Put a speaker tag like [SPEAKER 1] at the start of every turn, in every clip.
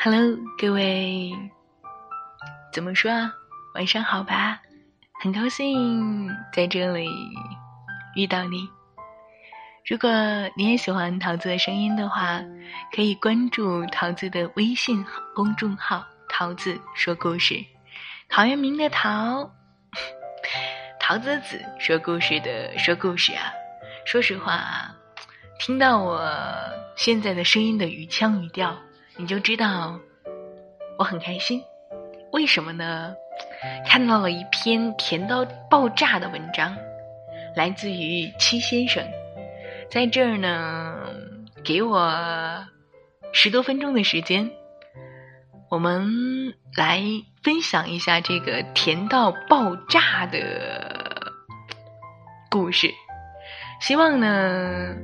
[SPEAKER 1] Hello，各位，怎么说啊？晚上好吧，很高兴在这里遇到你。如果你也喜欢桃子的声音的话，可以关注桃子的微信公众号“桃子说故事”。陶渊明的陶，桃子子说故事的说故事啊。说实话啊，听到我现在的声音的语腔语调，你就知道我很开心。为什么呢？看到了一篇甜到爆炸的文章，来自于七先生。在这儿呢，给我十多分钟的时间，我们来分享一下这个甜到爆炸的故事。希望呢，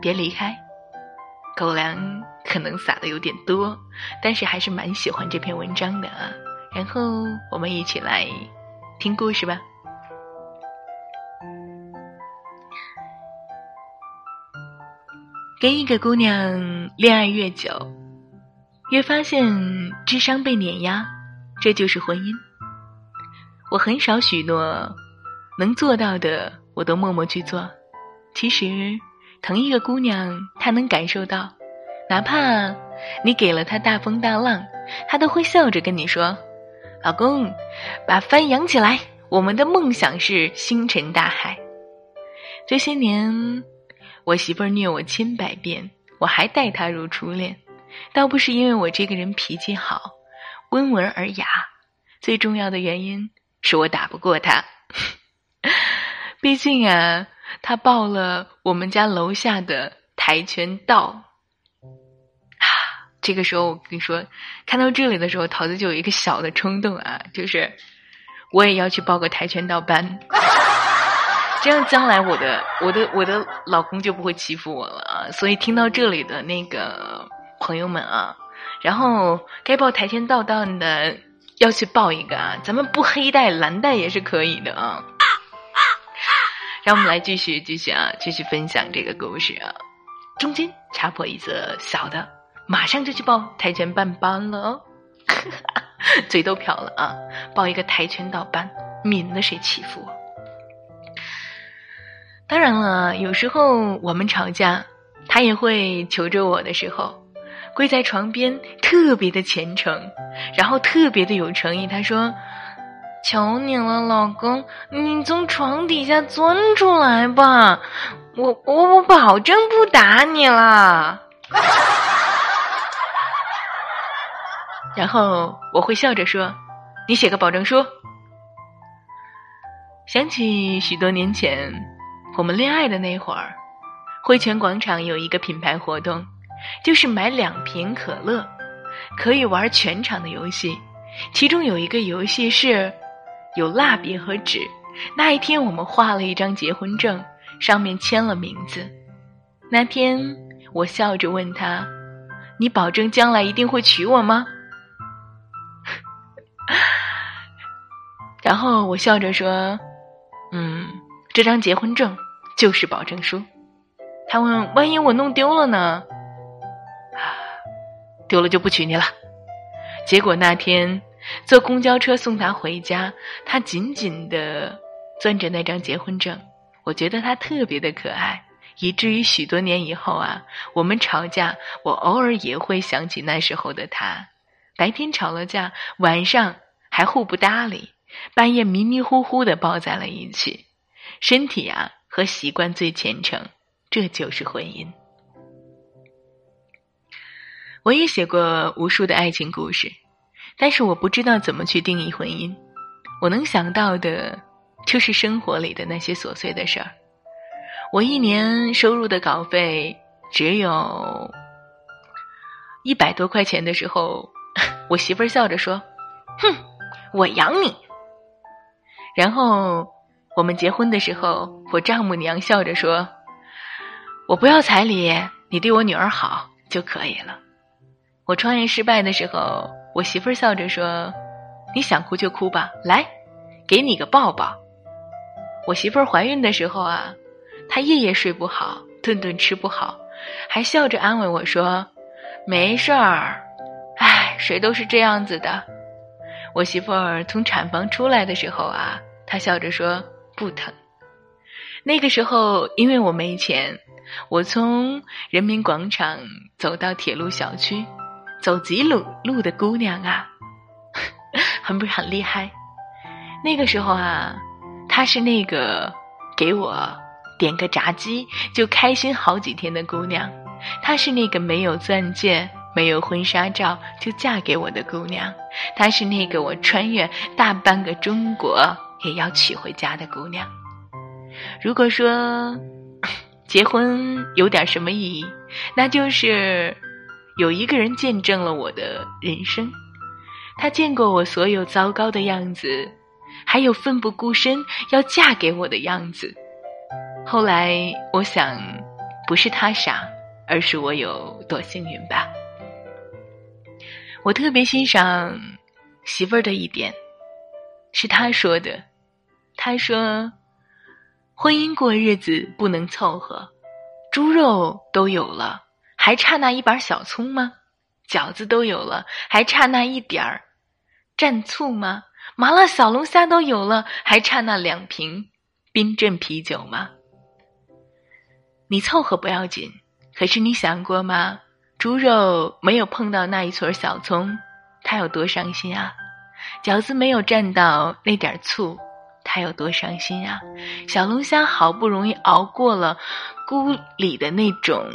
[SPEAKER 1] 别离开。狗粮可能撒的有点多，但是还是蛮喜欢这篇文章的啊。然后我们一起来听故事吧。跟一个姑娘恋爱越久，越发现智商被碾压，这就是婚姻。我很少许诺，能做到的我都默默去做。其实，疼一个姑娘，她能感受到，哪怕你给了她大风大浪，她都会笑着跟你说：“老公，把帆扬起来，我们的梦想是星辰大海。”这些年。我媳妇儿虐我千百遍，我还待她如初恋。倒不是因为我这个人脾气好、温文尔雅，最重要的原因是我打不过她。毕竟啊，他报了我们家楼下的跆拳道。啊这个时候，我跟你说，看到这里的时候，桃子就有一个小的冲动啊，就是我也要去报个跆拳道班。这样将来我的我的我的老公就不会欺负我了啊！所以听到这里的那个朋友们啊，然后该报跆拳道的要去报一个啊，咱们不黑带蓝带也是可以的啊。让我们来继续继续啊，继续分享这个故事啊。中间插播一则小的，马上就去报跆拳班班了哦，嘴都瓢了啊！报一个跆拳道班，免得谁欺负我。当然了，有时候我们吵架，他也会求着我的时候，跪在床边，特别的虔诚，然后特别的有诚意。他说：“求你了，老公，你从床底下钻出来吧，我我我保证不打你了。”然后我会笑着说：“你写个保证书。”想起许多年前。我们恋爱的那会儿，汇泉广场有一个品牌活动，就是买两瓶可乐，可以玩全场的游戏。其中有一个游戏是有蜡笔和纸。那一天，我们画了一张结婚证，上面签了名字。那天，我笑着问他：“你保证将来一定会娶我吗？” 然后我笑着说：“嗯，这张结婚证。”就是保证书。他问：“万一我弄丢了呢？”，丢了就不娶你了。结果那天坐公交车送他回家，他紧紧的攥着那张结婚证。我觉得他特别的可爱，以至于许多年以后啊，我们吵架，我偶尔也会想起那时候的他。白天吵了架，晚上还互不搭理，半夜迷迷糊糊的抱在了一起，身体啊。和习惯最虔诚，这就是婚姻。我也写过无数的爱情故事，但是我不知道怎么去定义婚姻。我能想到的，就是生活里的那些琐碎的事儿。我一年收入的稿费只有一百多块钱的时候，我媳妇儿笑着说：“哼，我养你。”然后。我们结婚的时候，我丈母娘笑着说：“我不要彩礼，你对我女儿好就可以了。”我创业失败的时候，我媳妇儿笑着说：“你想哭就哭吧，来，给你个抱抱。”我媳妇儿怀孕的时候啊，她夜夜睡不好，顿顿吃不好，还笑着安慰我说：“没事儿，哎，谁都是这样子的。我媳妇儿从产房出来的时候啊，她笑着说不疼。那个时候因为我没钱，我从人民广场走到铁路小区，走几路路的姑娘啊，很不是很厉害。那个时候啊，她是那个给我点个炸鸡就开心好几天的姑娘，她是那个没有钻戒。没有婚纱照就嫁给我的姑娘，她是那个我穿越大半个中国也要娶回家的姑娘。如果说结婚有点什么意义，那就是有一个人见证了我的人生，他见过我所有糟糕的样子，还有奋不顾身要嫁给我的样子。后来我想，不是他傻，而是我有多幸运吧。我特别欣赏媳妇儿的一点，是他说的。他说：“婚姻过日子不能凑合，猪肉都有了，还差那一把小葱吗？饺子都有了，还差那一点儿蘸醋吗？麻辣小龙虾都有了，还差那两瓶冰镇啤酒吗？你凑合不要紧，可是你想过吗？”猪肉没有碰到那一撮小葱，他有多伤心啊！饺子没有蘸到那点醋，他有多伤心啊！小龙虾好不容易熬过了锅里的那种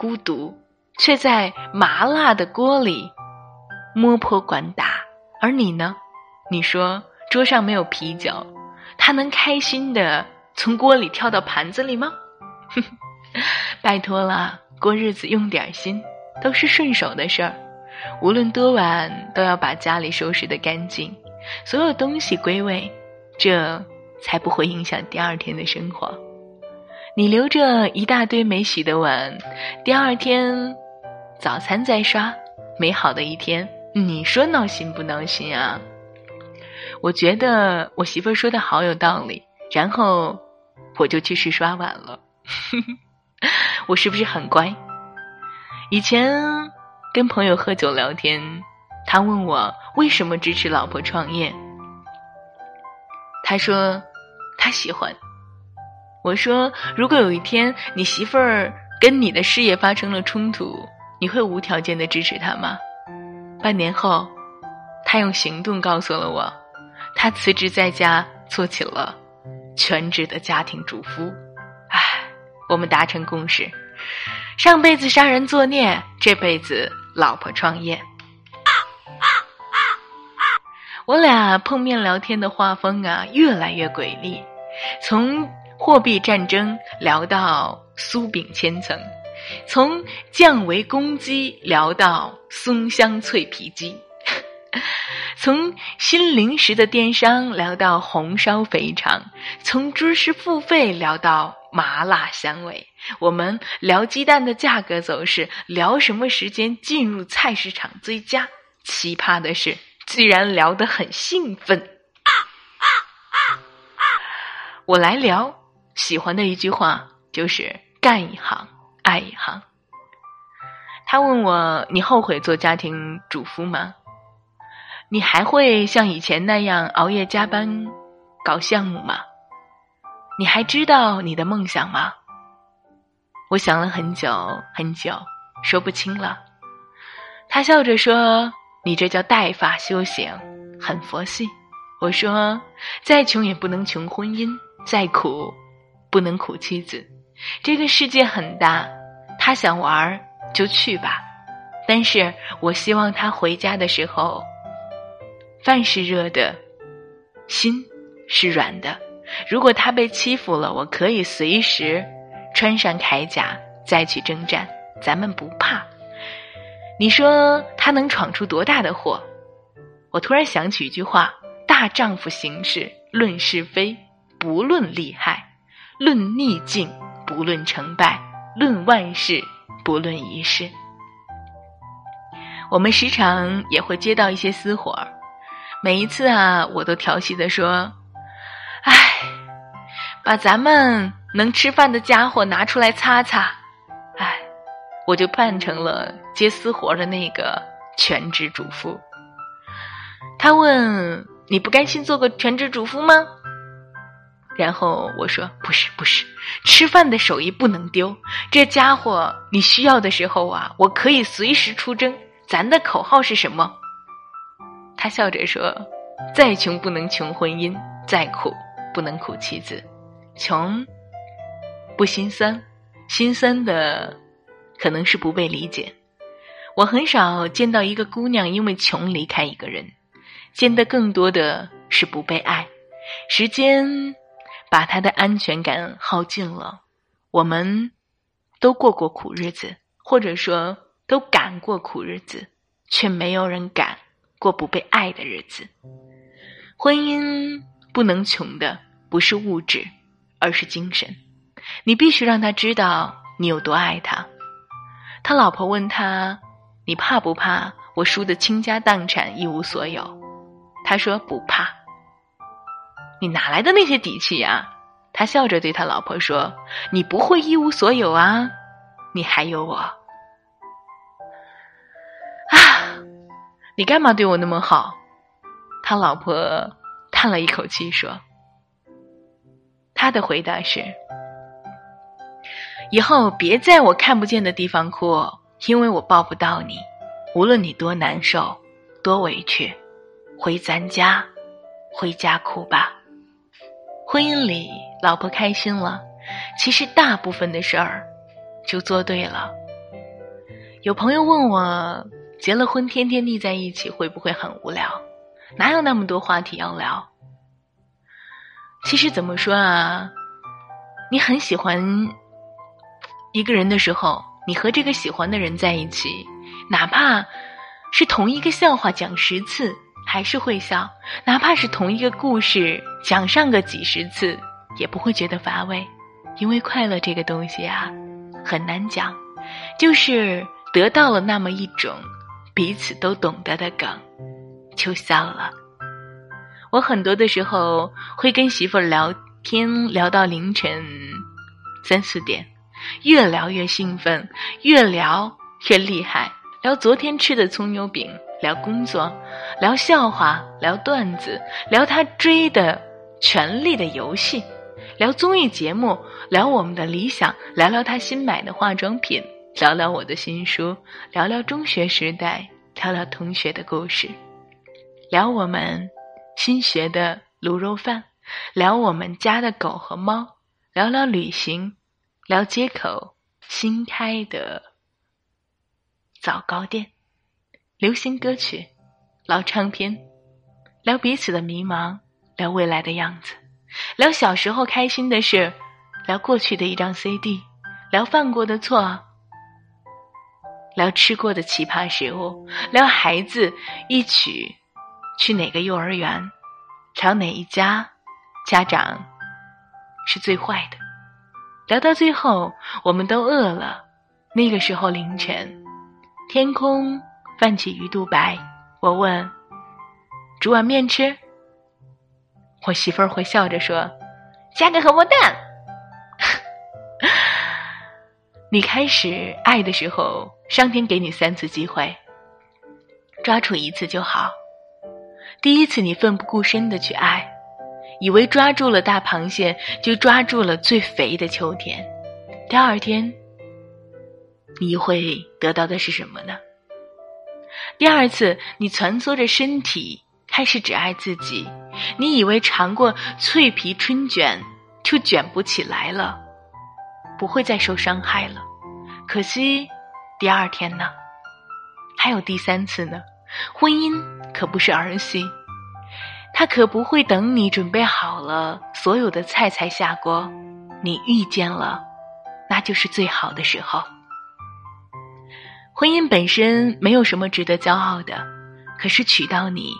[SPEAKER 1] 孤独，却在麻辣的锅里摸破管打。而你呢？你说桌上没有啤酒，他能开心的从锅里跳到盘子里吗？拜托了，过日子用点心。都是顺手的事儿，无论多晚都要把家里收拾得干净，所有东西归位，这才不会影响第二天的生活。你留着一大堆没洗的碗，第二天早餐再刷，美好的一天，你说闹心不闹心啊？我觉得我媳妇儿说的好有道理，然后我就去试刷碗了。我是不是很乖？以前跟朋友喝酒聊天，他问我为什么支持老婆创业。他说他喜欢。我说如果有一天你媳妇儿跟你的事业发生了冲突，你会无条件的支持她吗？半年后，他用行动告诉了我，他辞职在家做起了全职的家庭主妇。唉，我们达成共识。上辈子杀人作孽，这辈子老婆创业。我俩碰面聊天的画风啊，越来越诡异，从货币战争聊到酥饼千层，从降维攻击聊到松香脆皮鸡，从新零食的电商聊到红烧肥肠，从知识付费聊到。麻辣香味，我们聊鸡蛋的价格走势，聊什么时间进入菜市场最佳。奇葩的是，居然聊得很兴奋。我来聊，喜欢的一句话就是“干一行爱一行”。他问我：“你后悔做家庭主妇吗？你还会像以前那样熬夜加班搞项目吗？”你还知道你的梦想吗？我想了很久很久，说不清了。他笑着说：“你这叫带发修行，很佛系。”我说：“再穷也不能穷婚姻，再苦不能苦妻子。这个世界很大，他想玩就去吧。但是我希望他回家的时候，饭是热的，心是软的。”如果他被欺负了，我可以随时穿上铠甲再去征战，咱们不怕。你说他能闯出多大的祸？我突然想起一句话：大丈夫行事论是非，不论利害；论逆境，不论成败；论万事，不论一事。我们时常也会接到一些私活儿，每一次啊，我都调戏的说。唉，把咱们能吃饭的家伙拿出来擦擦。唉，我就扮成了接私活的那个全职主妇。他问：“你不甘心做个全职主妇吗？”然后我说：“不是，不是，吃饭的手艺不能丢。这家伙，你需要的时候啊，我可以随时出征。咱的口号是什么？”他笑着说：“再穷不能穷婚姻，再苦不能苦妻子。穷不心酸，心酸的可能是不被理解。我很少见到一个姑娘因为穷离开一个人，见的更多的是不被爱。时间。”把他的安全感耗尽了，我们都过过苦日子，或者说都敢过苦日子，却没有人敢过不被爱的日子。婚姻不能穷的不是物质，而是精神。你必须让他知道你有多爱他。他老婆问他：“你怕不怕我输得倾家荡产，一无所有？”他说：“不怕。”你哪来的那些底气呀？他笑着对他老婆说：“你不会一无所有啊，你还有我。”啊，你干嘛对我那么好？他老婆叹了一口气说：“他的回答是：以后别在我看不见的地方哭，因为我抱不到你。无论你多难受、多委屈，回咱家，回家哭吧。”婚姻里，老婆开心了，其实大部分的事儿就做对了。有朋友问我，结了婚天天腻在一起会不会很无聊？哪有那么多话题要聊？其实怎么说啊？你很喜欢一个人的时候，你和这个喜欢的人在一起，哪怕是同一个笑话讲十次。还是会笑，哪怕是同一个故事讲上个几十次，也不会觉得乏味，因为快乐这个东西啊，很难讲，就是得到了那么一种彼此都懂得的梗，就笑了。我很多的时候会跟媳妇儿聊天，聊到凌晨三四点，越聊越兴奋，越聊越厉害，聊昨天吃的葱油饼。聊工作，聊笑话，聊段子，聊他追的《权力的游戏》，聊综艺节目，聊我们的理想，聊聊他新买的化妆品，聊聊我的新书，聊聊中学时代，聊聊同学的故事，聊我们新学的卤肉饭，聊我们家的狗和猫，聊聊旅行，聊街口新开的早糕店。流行歌曲，老唱片，聊彼此的迷茫，聊未来的样子，聊小时候开心的事，聊过去的一张 CD，聊犯过的错，聊吃过的奇葩食物，聊孩子一起去哪个幼儿园，聊哪一家家长是最坏的，聊到最后我们都饿了，那个时候凌晨，天空。泛起鱼肚白，我问：“煮碗面吃？”我媳妇儿会笑着说：“加个荷包蛋。”你开始爱的时候，上天给你三次机会，抓住一次就好。第一次你奋不顾身的去爱，以为抓住了大螃蟹就抓住了最肥的秋天。第二天，你会得到的是什么呢？第二次，你蜷缩着身体开始只爱自己，你以为尝过脆皮春卷就卷不起来了，不会再受伤害了。可惜，第二天呢？还有第三次呢？婚姻可不是儿戏，他可不会等你准备好了所有的菜才下锅，你遇见了，那就是最好的时候。婚姻本身没有什么值得骄傲的，可是娶到你，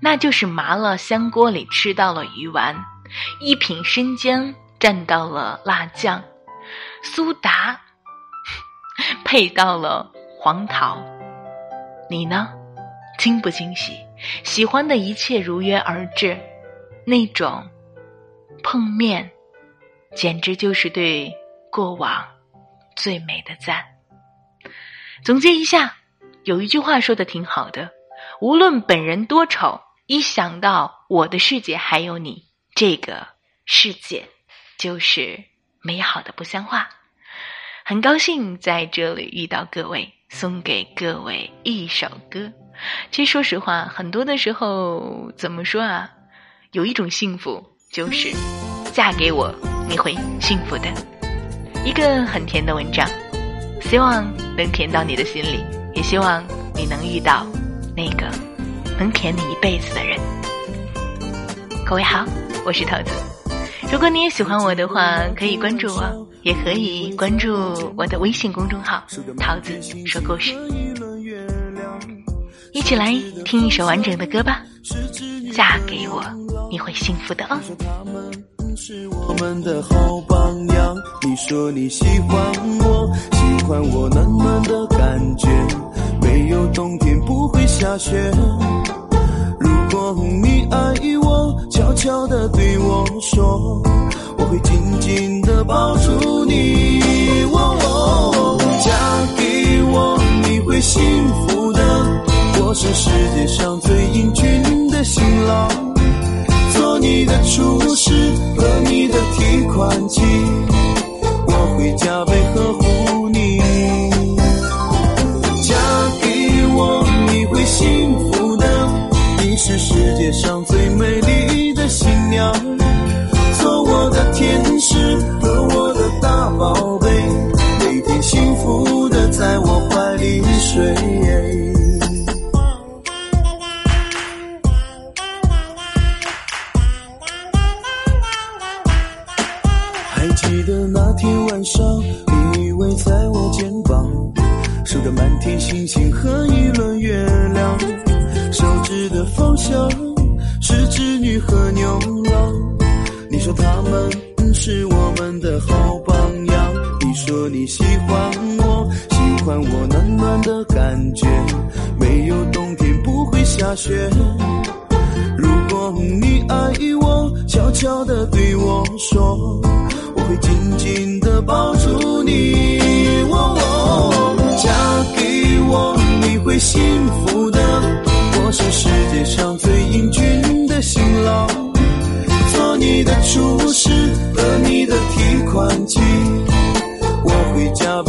[SPEAKER 1] 那就是麻辣香锅里吃到了鱼丸，一品生姜蘸到了辣酱，苏打 配到了黄桃。你呢？惊不惊喜？喜欢的一切如约而至，那种碰面，简直就是对过往最美的赞。总结一下，有一句话说的挺好的，无论本人多丑，一想到我的世界还有你，这个世界就是美好的不像话。很高兴在这里遇到各位，送给各位一首歌。其实说实话，很多的时候怎么说啊？有一种幸福，就是嫁给我，你会幸福的。一个很甜的文章，希望能甜到你的心里，也希望你能遇到那个能甜你一辈子的人。各位好，我是桃子。如果你也喜欢我的话，可以关注我。也可以关注我的微信公众号“桃子说故事”，一起来听一首完整的歌吧。嫁给我，你会幸福的哦。
[SPEAKER 2] 是我们的好榜样。你说你喜欢我，喜欢我暖暖的感觉，没有冬天不会下雪。如果你爱我，悄悄地对我说。我会紧紧地抱住你，哦嫁给我你会幸福的。我是世界上最英俊的新郎，你的厨师和你的提款机，我会加倍呵护你。嫁给我你会幸福的，你是世界上最美丽的新娘。做我的天使是织女和牛郎。你说他们是我们的好榜样，你说你喜欢我，喜欢我暖暖的感觉，没有冬天不会下雪。如果你爱我，悄悄地对我说，我会紧紧地抱住你。哦哦嫁给我，你会幸福的，界上最英俊的新郎。做你的厨师和你的提款机，我会加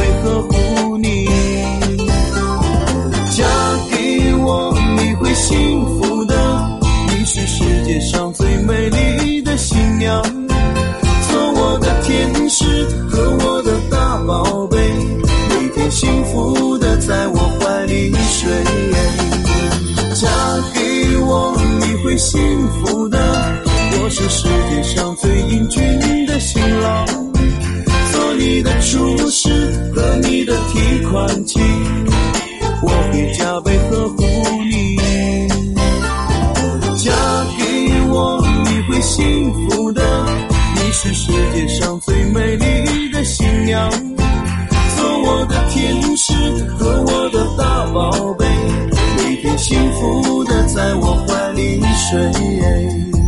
[SPEAKER 2] 幸福的。我是世界上最英俊的新郎，做你的厨师和你的提款机，我会加倍呵护你。嫁给我，你会幸福的。你是世界上最美丽的新娘，做我的天使和我的大宝贝，幸福的在我怀里睡。